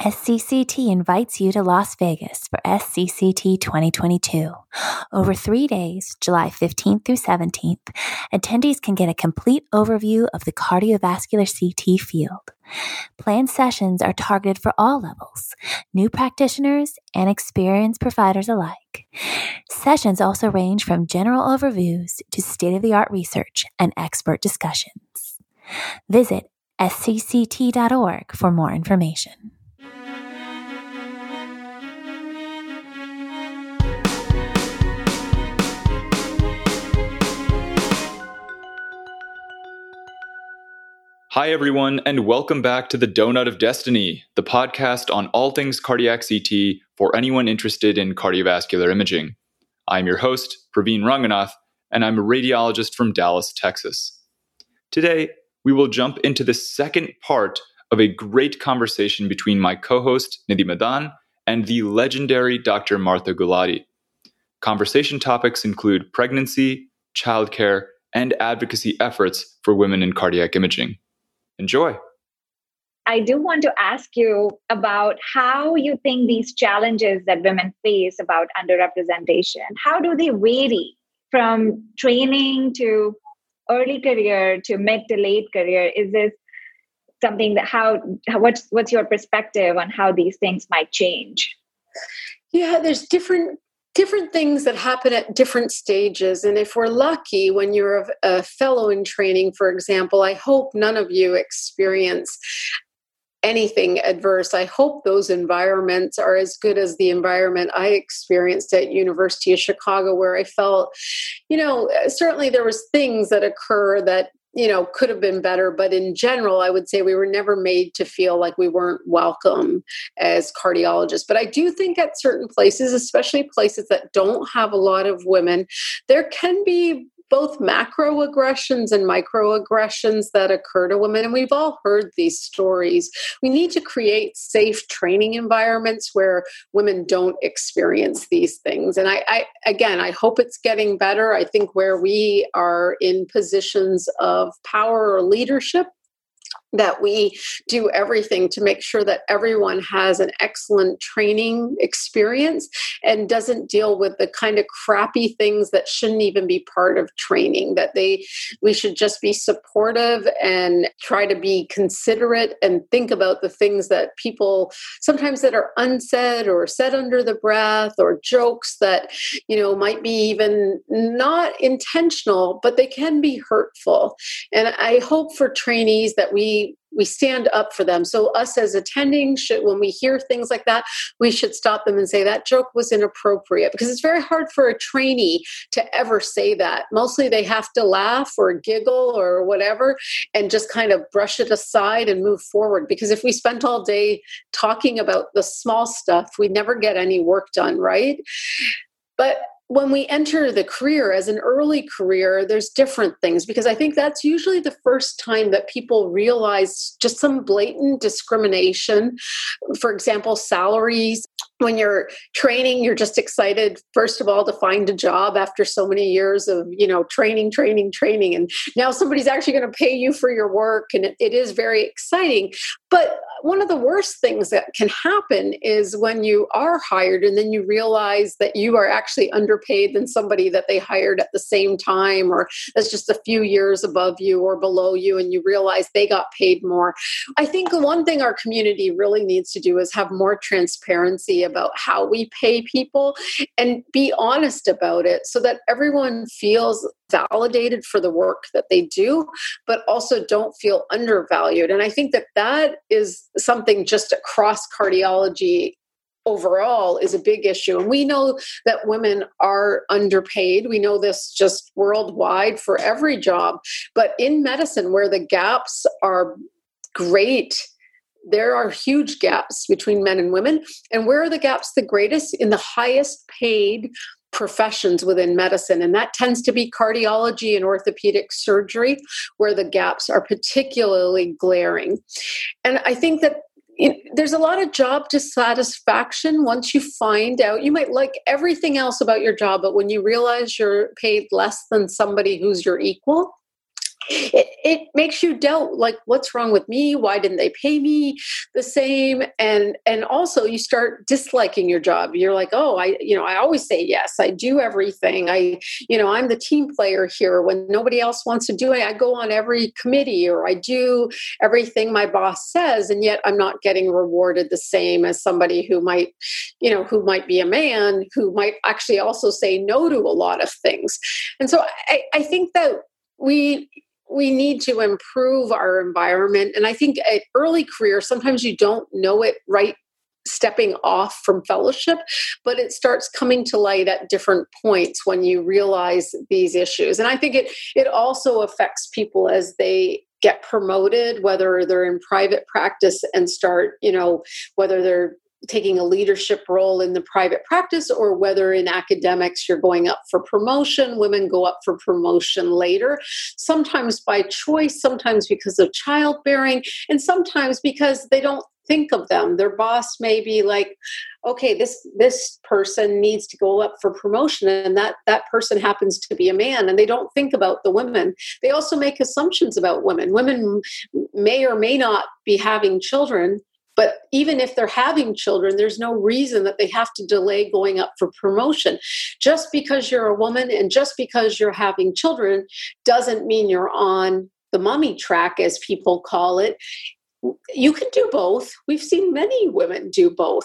SCCT invites you to Las Vegas for SCCT 2022. Over three days, July 15th through 17th, attendees can get a complete overview of the cardiovascular CT field. Planned sessions are targeted for all levels, new practitioners and experienced providers alike. Sessions also range from general overviews to state of the art research and expert discussions. Visit scct.org for more information. Hi, everyone, and welcome back to the Donut of Destiny, the podcast on all things cardiac CT for anyone interested in cardiovascular imaging. I'm your host, Praveen Ranganath, and I'm a radiologist from Dallas, Texas. Today, we will jump into the second part of a great conversation between my co host, Nidhi Madan, and the legendary Dr. Martha Gulati. Conversation topics include pregnancy, childcare, and advocacy efforts for women in cardiac imaging. Enjoy. I do want to ask you about how you think these challenges that women face about underrepresentation, how do they vary from training to early career to mid to late career? Is this something that how, how what's what's your perspective on how these things might change? Yeah, there's different different things that happen at different stages. And if we're lucky, when you're a, fellow in training, for example, I hope none of you experience anything adverse i hope those environments are as good as the environment i experienced at university of chicago where i felt you know certainly there was things that occur that you know could have been better but in general i would say we were never made to feel like we weren't welcome as cardiologists. But i do think at certain places especially places that don't have a lot of women there can be both macroaggressions and microaggressions that occur to women. And we've all heard these stories. We need to create safe training environments where women don't experience these things. And I, I again, I hope it's getting better. I think where we are in positions of power or leadership, that we do everything to make sure that everyone has an excellent training experience and doesn't deal with the kind of crappy things that shouldn't even be part of training that they we should just be supportive and try to be considerate and think about the things that people sometimes that are unsaid or said under the breath or jokes that you know might be even not intentional but they can be hurtful. And i hope for trainees that we we stand up for them. So us as attending should when we hear things like that we should stop them and say that joke was inappropriate because it's very hard for a trainee to ever say that. Mostly they have to laugh or giggle or whatever and just kind of brush it aside and move forward. Because if we spent all day talking about the small stuff we'd never get any work done right? But when we enter the career as an early career, there's different things because I think that's usually the first time that people realize just some blatant discrimination. For example, salaries. When you're training you're just excited first of all to find a job after so many years of you know training training training. And now somebody's actually going to pay you for your work and it, it is very exciting but one of the worst things that can happen is when you are hired and then you realize that you are actually underpaid than somebody that they hired at the same time or that's just a few years above you or below you and you realize they got paid more. I think one thing our community really needs to do is have more transparency about how we pay people and be honest about it so that everyone feels validated for the work that they do but also don't feel undervalued. And i think that that is something just across cardiology overall is a big issue. And we know that women are underpaid. We know this just worldwide for every job. But in medicine, where the gaps are great there are huge gaps between men and women. And where are the gaps the greatest? In the highest paid professions within medicine. And that tends to be cardiology and orthopedic surgery, where the gaps are particularly glaring. And I think that there's a lot of job dissatisfaction once you find out you might like everything else about your job but when you realize you're paid less than somebody who's your equal it, it makes you doubt like what's wrong with me? Why didn't they pay me the same? And and also you start disliking your job. You're like oh i you know i always say yes. I do everything. I you know i'm the team player here. When nobody else wants to do it i go on every committee or i do everything my boss says and yet i'm not getting rewarded the same as somebody who might you know who might be a man who might actually also say no to a lot of things. And so i, I think that we we need to improve our environment. And I think at early career, sometimes you don't know it right stepping off from fellowship, but it starts coming to light at different points when you realize these issues. And I think it it also affects people as they get promoted whether they're in private practice and start you know whether they're taking a leadership role in the private practice or whether in academics you're going up for promotion women go up for promotion later sometimes by choice sometimes because of childbearing and sometimes because they don't think of them. Their boss may be like okay this this person needs to go up for promotion and that that person happens to be a man and they don't think about the women. They also make assumptions about women. Women may or may not be having children but even if they're having children, there's no reason that they have to delay going up for promotion. Just because you're a woman and just because you're having children doesn't mean you're on the mummy track, as people call it. You can do both. We've seen many women do both.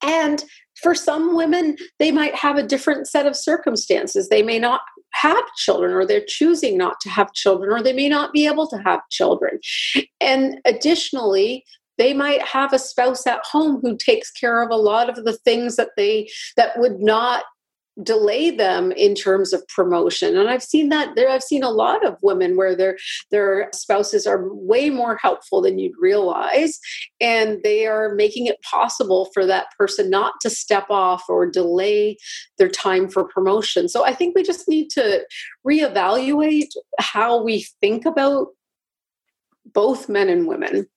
And for some women, they might have a different set of circumstances. They may not have children, or they're choosing not to have children, or they may not be able to have children. And additionally, they might have a spouse at home who takes care of a lot of the things that they that would not delay them in terms of promotion. And i've seen that there i've seen a lot of women where their their spouses are way more helpful than you'd realize and they are making it possible for that person not to step off or delay their time for promotion. So i think we just need to reevaluate how we think about both men and women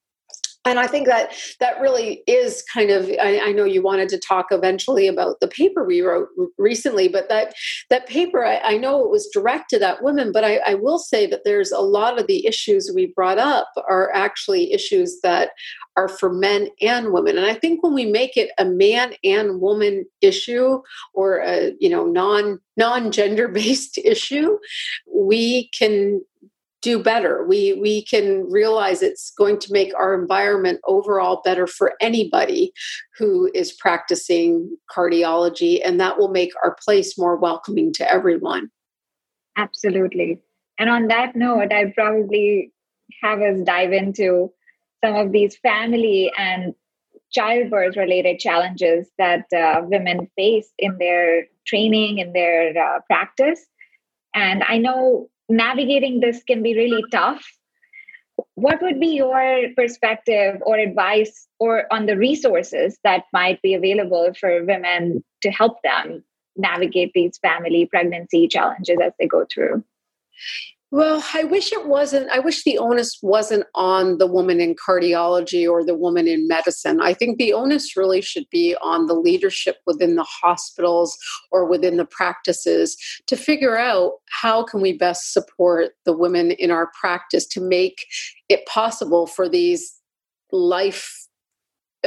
and i think that that really is kind of I, I, know you wanted to talk eventually about the paper we wrote recently but that that paper i, I know it was directed at women but I, I, will say that there's a lot of the issues we brought up are actually issues that are for men and women. And i think when we make it a man and woman issue or a you know non non gender based issue we can do better. We we can realize it's going to make our environment overall better for anybody who is practicing cardiology and that will make our place more welcoming to everyone. Absolutely. And on that note, I'd probably have us dive into some of these family and childbirth related challenges that uh, women face in their training in their uh, practice and i know navigating this can be really tough. What would be your perspective or advice or on the resources that might be available for women to help them navigate these family pregnancy challenges as they go through well, I wish it wasn't. I wish the onus wasn't on the woman in cardiology or the woman in medicine. I think the onus really should be on the leadership within the hospitals or within the practices to figure out how can we best support the women in our practice to make it possible for these life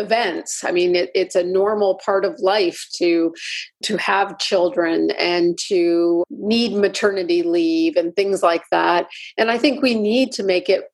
events. I mean it, it's a normal part of life to to have children and to need maternity leave and things like that. And i think we need to make it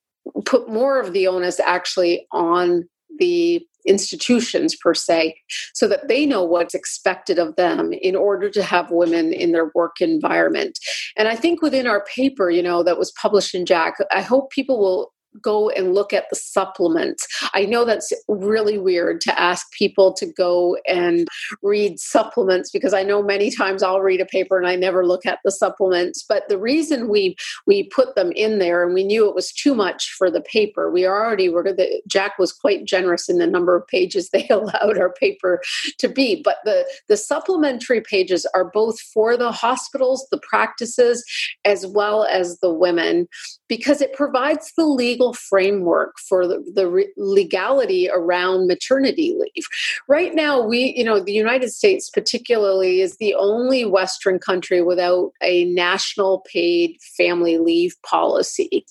put more of the onus actually on the institutions per se so that they know what's expected of them in order to have women in their work environment. And i think within our paper you know that was published in JACC i hope people will go and look at the supplements. I know that's really weird to ask people to go and read supplements because I know many times I'll read a paper and I never look at the supplements. But the reason we we put them in there and we knew it was too much for the paper. We already were the JACC was quite generous in the number of pages they allowed our paper to be. But the the supplementary pages are both for the hospitals, the practices, as well as the women, because it provides the legal legal framework for the, the re- legality around maternity leave. Right now, we, you know, the United States particularly is the only Western country without a national paid family leave policy.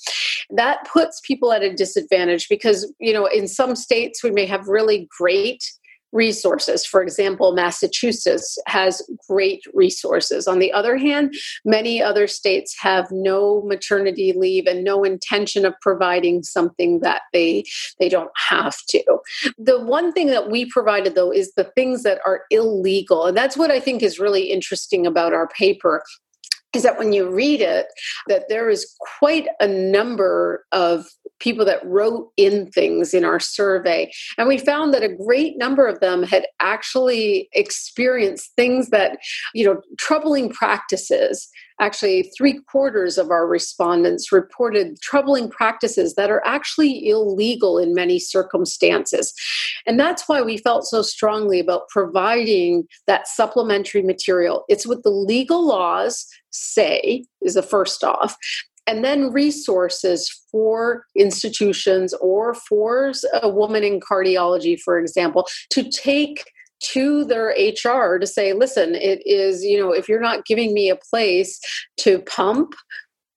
That puts people at a disadvantage because, you know, in some states we may have really great resources. For example, Massachusetts has great resources. On the other hand, many other states have no maternity leave and no intention of providing something that they they don't have to. The one thing that we provided though is the things that are illegal. And that's what I think is really interesting about our paper is that when you read it that there is quite a number of people that wrote in things in our survey and we found that a great number of them had actually experienced things that you know troubling practices actually three quarters of our respondents reported troubling practices that are actually illegal in many circumstances. And that's why we felt so strongly about providing that supplementary material. It's what the legal laws say, is the first off. And then resources for institutions or for a woman in cardiology, for example, to take to their HR to say, listen, it is, you know, if you're not giving me a place to pump,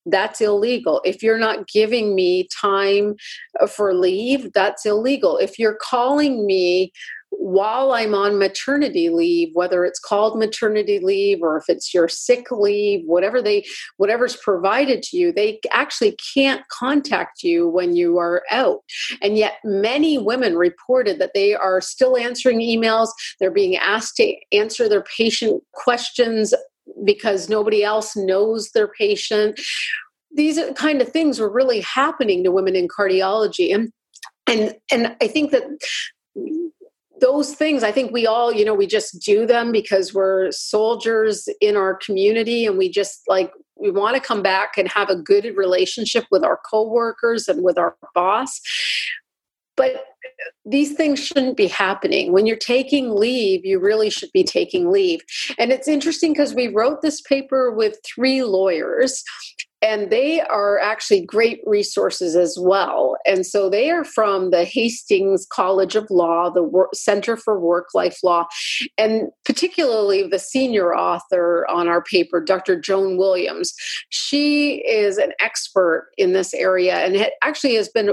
that's illegal. If you're not giving me time uh, for leave, that's illegal. If you're calling me while I'm on maternity leave, whether it's called maternity leave or if it's your sick leave, whatever they whatever's provided to you, they actually can't contact you when you are out. And yet many women reported that they are still answering emails, they're being asked to answer their patient questions because nobody else knows their patient. These kind of things were really happening to women in cardiology and and and I think that those things i think we all you know we just do them because we're soldiers in our community and we just like we want to come back and have a good relationship with our coworkers and with our boss but these things shouldn't be happening. When you're taking leave, you really should be taking leave. And it's interesting because we wrote this paper with three lawyers and they are actually great resources as well. And so they are from the Hastings College of Law, the Center for Work Life Law, and particularly the senior author on our paper, Dr. Joan Williams. She is an expert in this area and actually has been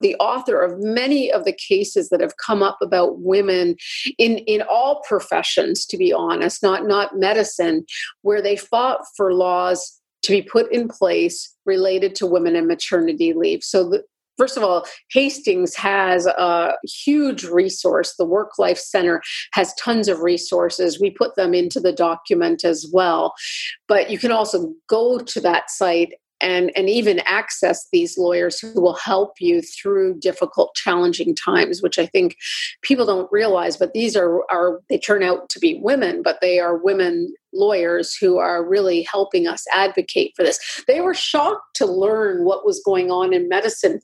the author of many of the cases that have come up about women in in all professions to be honest not not medicine where they fought for laws to be put in place related to women and maternity leave. So, the, first of all, Hastings has a huge resource. The Work Life Center has tons of resources. We put them into the document as well. But you can also go to that site and and even access these lawyers who will help you through difficult challenging times which i think people don't realize but these are are they turn out to be women but they are women lawyers who are really helping us advocate for this. They were shocked to learn what was going on in medicine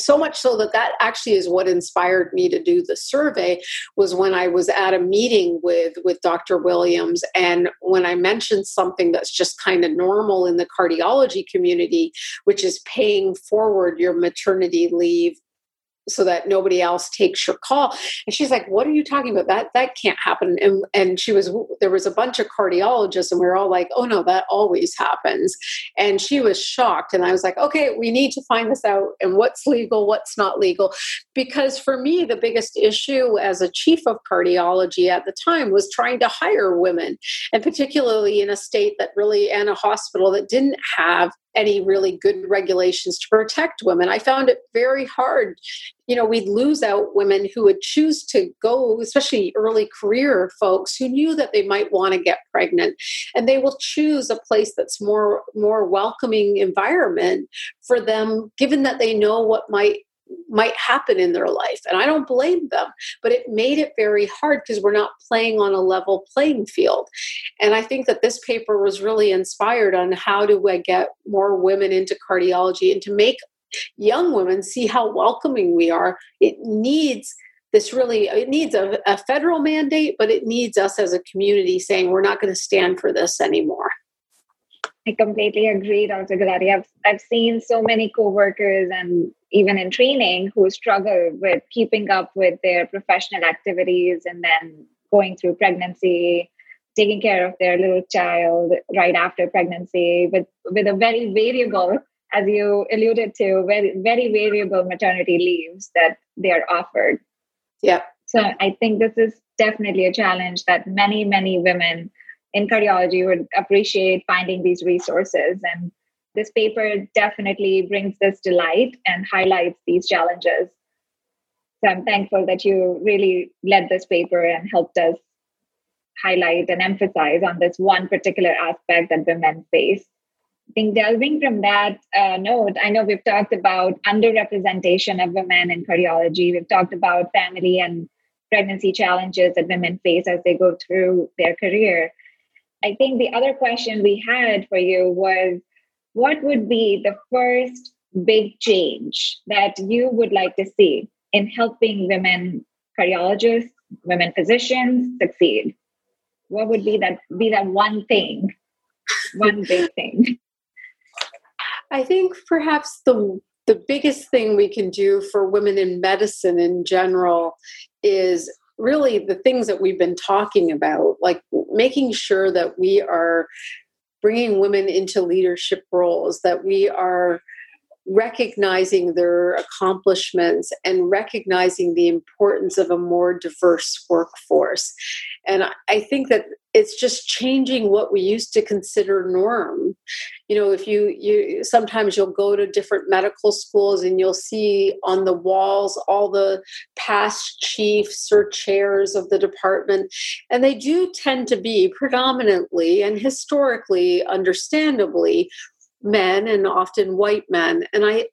so much so that that actually is what inspired me to do the survey was when i was at a meeting with with dr williams and when i mentioned something that's just kind of normal in the cardiology community which is paying forward your maternity leave so that nobody else takes your call. And she's like what are you talking about? That that can't happen. And and she was there was a bunch of cardiologists and we were all like oh no that always happens. And she was shocked and i was like okay we need to find this out and what's legal what's not legal. Because for me the biggest issue as a chief of cardiology at the time was trying to hire women and particularly in a state that really and a hospital that didn't have any really good regulations to protect women. I found it very hard. You know, we'd lose out women who would choose to go, especially early career folks who knew that they might want to get pregnant, and they will choose a place that's more more welcoming environment for them, given that they know what might might happen in their life. And I don't blame them, but it made it very hard because we're not playing on a level playing field. And I think that this paper was really inspired on how do I get more women into cardiology and to make young women see how welcoming we are. It needs this really it needs a, a federal mandate but it needs us as a community saying we're not going to stand for this anymore I completely agree, Dr. Gulati. I've, I've seen so many coworkers and even in training who struggle with keeping up with their professional activities and then going through pregnancy, taking care of their little child right after pregnancy with, with a very variable, as you alluded to, very, very variable maternity leaves that they are offered. Yeah. So I think this is definitely a challenge that many, many women in cardiology would appreciate finding these resources. And this paper definitely brings this to light and highlights these challenges. So I'm thankful that you really led this paper and helped us highlight and emphasize on this one particular aspect that women face. I think delving from that uh, note, I know we've talked about underrepresentation of women in cardiology. We've talked about family and pregnancy challenges that women face as they go through their career. I think the other question we had for you was what would be the first big change that you would like to see in helping women cardiologists, women physicians succeed? What would be that be that one thing, one big thing? I think perhaps the the biggest thing we can do for women in medicine in general is really the things that we've been talking about, like making sure that we are bringing women into leadership roles, that we are recognizing their accomplishments and recognizing the importance of a more diverse workforce. And I think that it's just changing what we used to consider norm. You know, if you you sometimes you'll go to different medical schools and you'll see on the walls all the past chiefs or chairs of the department and they do tend to be predominantly and historically understandably men and often white men. And i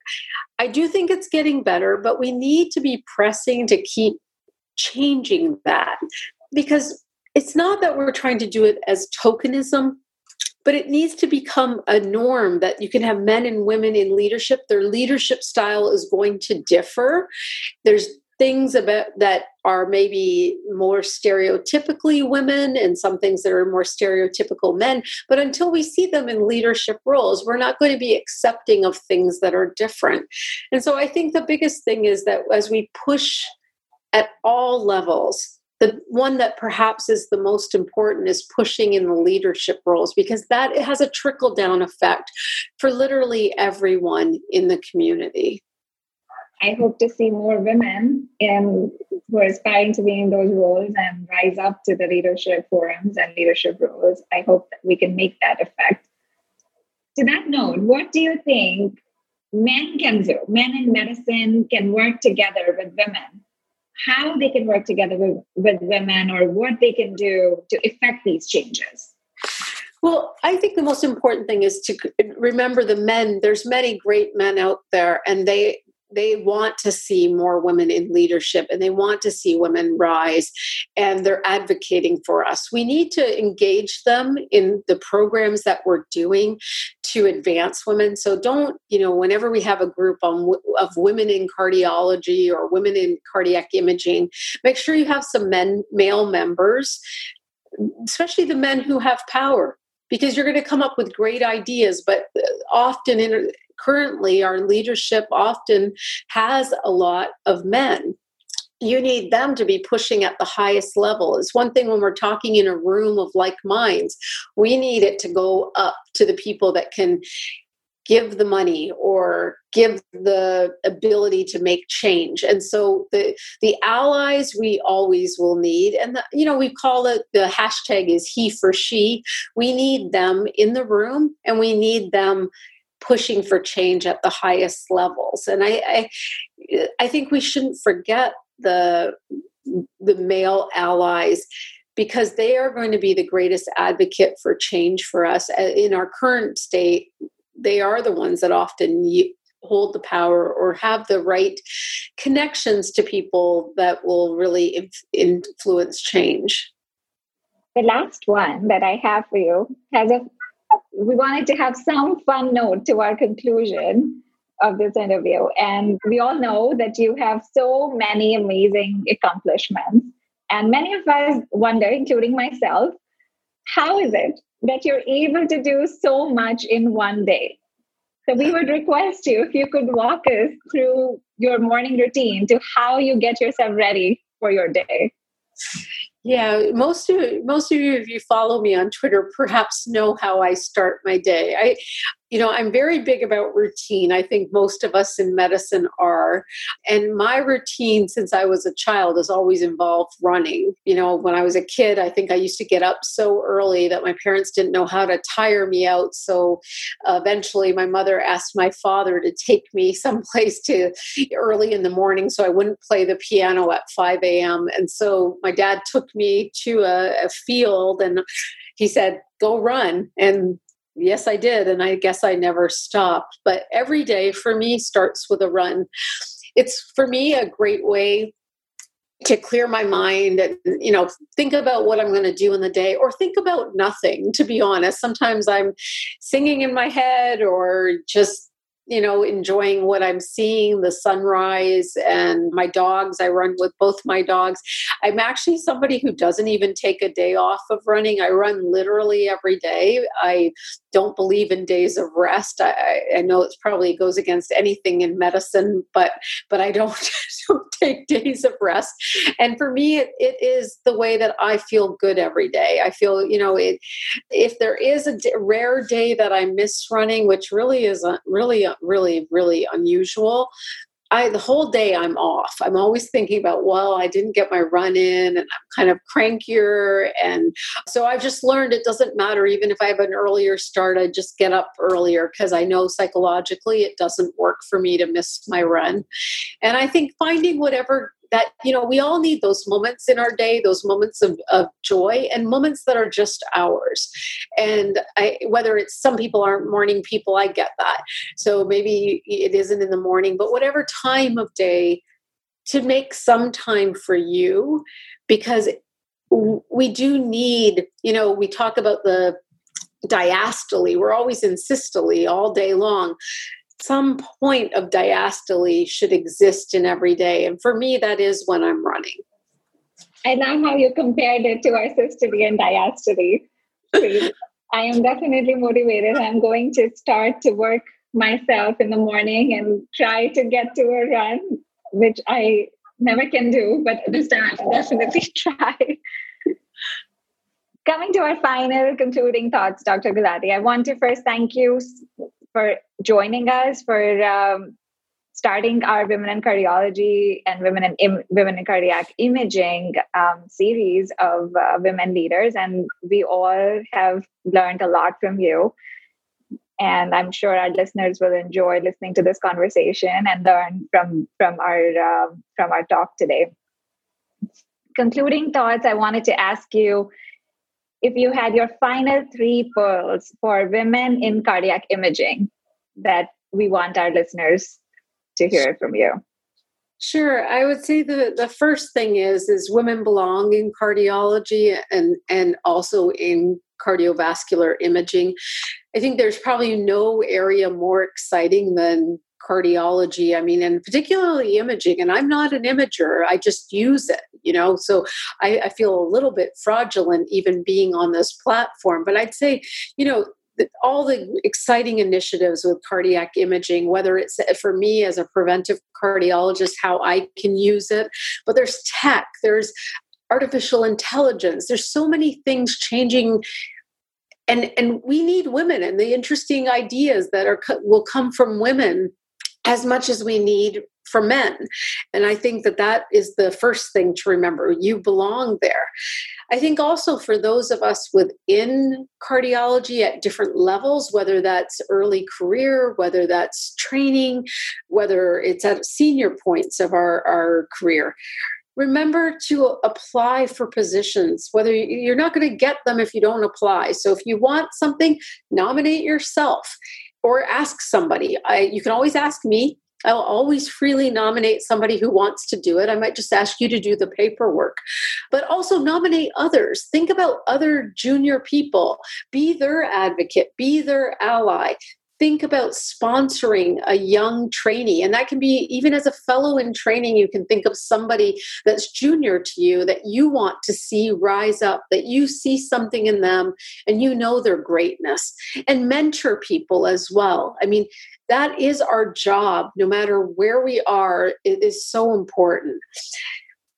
i do think it's getting better but we need to be pressing to keep changing that because it's not that we're trying to do it as tokenism but it needs to become a norm that you can have men and women in leadership. Their leadership style is going to differ. There's things about that are maybe more stereotypically women and some things that are more stereotypical men. But until we see them in leadership roles we're not going to be accepting of things that are different. And so i think the biggest thing is that as we push at all levels the one that perhaps is the most important is pushing in the leadership roles because that has a trickle down effect for literally everyone in the community I hope to see more women in who are aspiring to be in those roles and rise up to the leadership forums and leadership roles. I hope that we can make that effect. To that note, what do you think men can do? Men in medicine can work together with women. How they can work together with, with women or what they can do to effect these changes. Well, I think the most important thing is to remember the men. There's many great men out there, and they they want to see more women in leadership and they want to see women rise and they're advocating for us. We need to engage them in the programs that we're doing to advance women. So don't you know whenever we have a group on, of women in cardiology or women in cardiac imaging make sure you have some men male members especially the men who have power because you're going to come up with great ideas but uh, often in currently our leadership often has a lot of men. You need them to be pushing at the highest level. It's one thing when we're talking in a room of like minds, we need it to go up to the people that can give the money or give the ability to make change. And so the the allies we always will need and the, you know we call it the hashtag is HeForShe. We need them in the room and we need them pushing for change at the highest levels. And I, I, I think we shouldn't forget the the male allies because they are going to be the greatest advocate for change for us in our current state they are the ones that often hold the power or have the right connections to people that will really influence change the last one that i have for you has a we wanted to have some fun note to our conclusion of this interview. And we all know that you have so many amazing accomplishments. And many of us wonder, including myself, how is it that you're able to do so much in one day? So we would request you if you could walk us through your morning routine to how you get yourself ready for your day. Yeah, most of most of you, if you follow me on Twitter, perhaps know how I start my day. I, you know, I'm very big about routine. I think most of us in medicine are. And my routine since I was a child has always involved running. You know, when I was a kid, I think I used to get up so early that my parents didn't know how to tire me out. So eventually my mother asked my father to take me someplace to early in the morning so I wouldn't play the piano at 5 a.m. And so my dad took me to a, a field and he said, go run. And yes, I did. And I guess I never stopped. But every day for me starts with a run. It's for me a great way to clear my mind and you know think about what i'm going to do in the day or think about nothing to be honest sometimes i'm singing in my head or just you know, enjoying what I'm seeing, the sunrise, and my dogs. I run with both my dogs. I'm actually somebody who doesn't even take a day off of running. I run literally every day. I don't believe in days of rest. I, I know it probably goes against anything in medicine, but but I don't, don't take days of rest. And for me, it, it is the way that I feel good every day. I feel, you know, it, if there is a d- rare day that I miss running, which really isn't really really, really unusual. I the whole day I'm off. I'm always thinking about, well, I didn't get my run in and I'm kind of crankier. And so I've just learned it doesn't matter even if I have an earlier start, I just get up earlier because I know psychologically it doesn't work for me to miss my run. And I think finding whatever that you know we all need those moments in our day those moments of, of joy and moments that are just ours. And I, whether it's some people aren't morning people i get that. So maybe it isn't in the morning but whatever time of day to make some time for you because we do need you know we talk about the diastole we're always in systole all day long some point of diastole should exist in every day. And for me, that is when I'm running. I love how you compared it to our systole and diastole. I am definitely motivated. I'm going to start to work myself in the morning and try to get to a run, which I never can do, but this time I'll definitely try. Coming to our final concluding thoughts, Dr. Gulati, I want to first thank you for joining us for um, starting our Women in Cardiology and Women in Im- Women in Cardiac Imaging um, series of uh, women leaders, and we all have learned a lot from you. And I'm sure our listeners will enjoy listening to this conversation and learn from from our uh, from our talk today. Concluding thoughts, I wanted to ask you if you had your final three pearls for women in cardiac imaging that we want our listeners to hear from you Sure. I would say the, the first thing is is women belong in cardiology and and also in cardiovascular imaging. I think there's probably no area more exciting than cardiology i mean and particularly imaging and i'm not an imager i just use it you know? So I, I, feel a little bit fraudulent even being on this platform but i'd say you know all the exciting initiatives with cardiac imaging whether it's for me as a preventive cardiologist how i can use it but there's tech there's artificial intelligence there's so many things changing. And and we need women and the interesting ideas that are will come from women as much as we need for men. And I think that that is the first thing to remember. You belong there. I think also for those of us within cardiology at different levels, whether that's early career, whether that's training, whether it's at senior points of our, our career, remember to apply for positions whether you're not going to get them if you don't apply so if you want something nominate yourself or ask somebody. I, you can always ask me. I'll always freely nominate somebody who wants to do it. I might just ask you to do the paperwork, but also nominate others. Think about other junior people, be their advocate, be their ally. Think about sponsoring a young trainee and that can be even as a fellow in training you can think of somebody that's junior to you that you want to see rise up that you see something in them and you know their greatness and mentor people as well. I mean that is our job no matter where we are it is so important.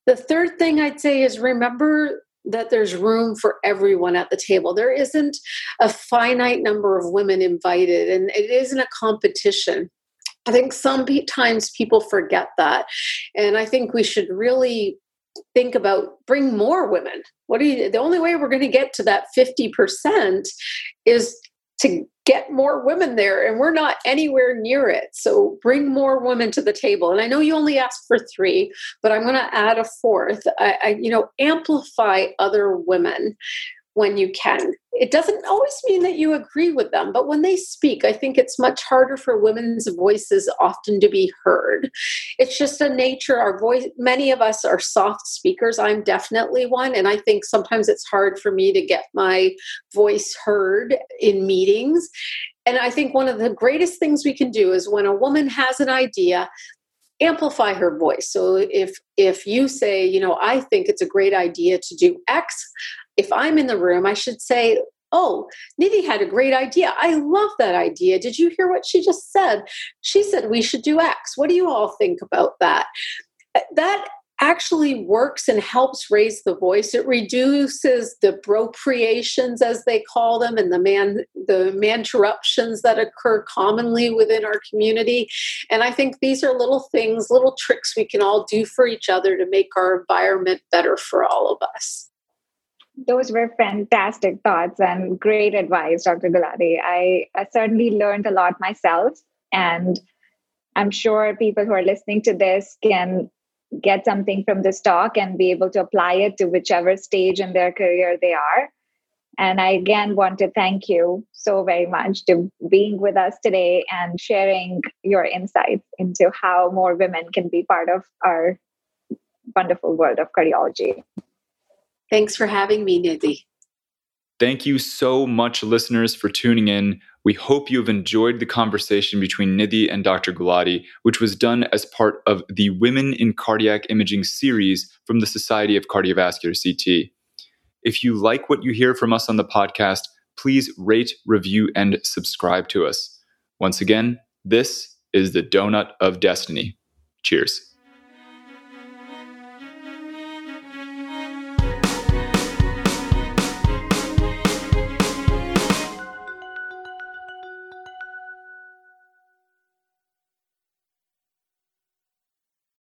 The third thing i'd say is remember that there's room for everyone at the table. There isn't a finite number of women invited, and it isn't a competition. I think sometimes people forget that. And I think we should really think about bring more women. What do you the only way we're going to get to that 50% is to get more women there and we're not anywhere near it. So bring more women to the table. And i know you only asked for three but i'm going to add a fourth. I, I, you know amplify other women when you can. It doesn't always mean that you agree with them, but when they speak, I think it's much harder for women's voices often to be heard. It's just a nature. Our voice, many of us are soft speakers. I'm definitely one. And I think sometimes it's hard for me to get my voice heard in meetings. And I think one of the greatest things we can do is when a woman has an idea, amplify her voice so if if you say you know i think it's a great idea to do x if I'm in the room, I should say, Oh, Nidhi had a great idea. I love that idea. Did you hear what she just said? She said we should do X. What do you all think about that? Uh, that actually works and helps raise the voice. It reduces the bropropriations, as they call them, and the man the interruptions that occur commonly within our community. And I think these are little things, little tricks we can all do for each other to make our environment better for all of us those were fantastic thoughts and great advice, Dr. Gulati. I, I certainly learned a lot myself, and I'm sure people who are listening to this can get something from this talk and be able to apply it to whichever stage in their career they are. And I again want to thank you so very much to being with us today and sharing your insights into how more women can be part of our wonderful world of cardiology. Thanks for having me, Nidhi. Thank you so much, listeners, for tuning in. We hope you have enjoyed the conversation between Nidhi and Dr. Gulati, which was done as part of the Women in Cardiac Imaging series from the Society of Cardiovascular CT. If you like what you hear from us on the podcast, please rate, review, and subscribe to us. Once again, this is the Donut of Destiny. Cheers.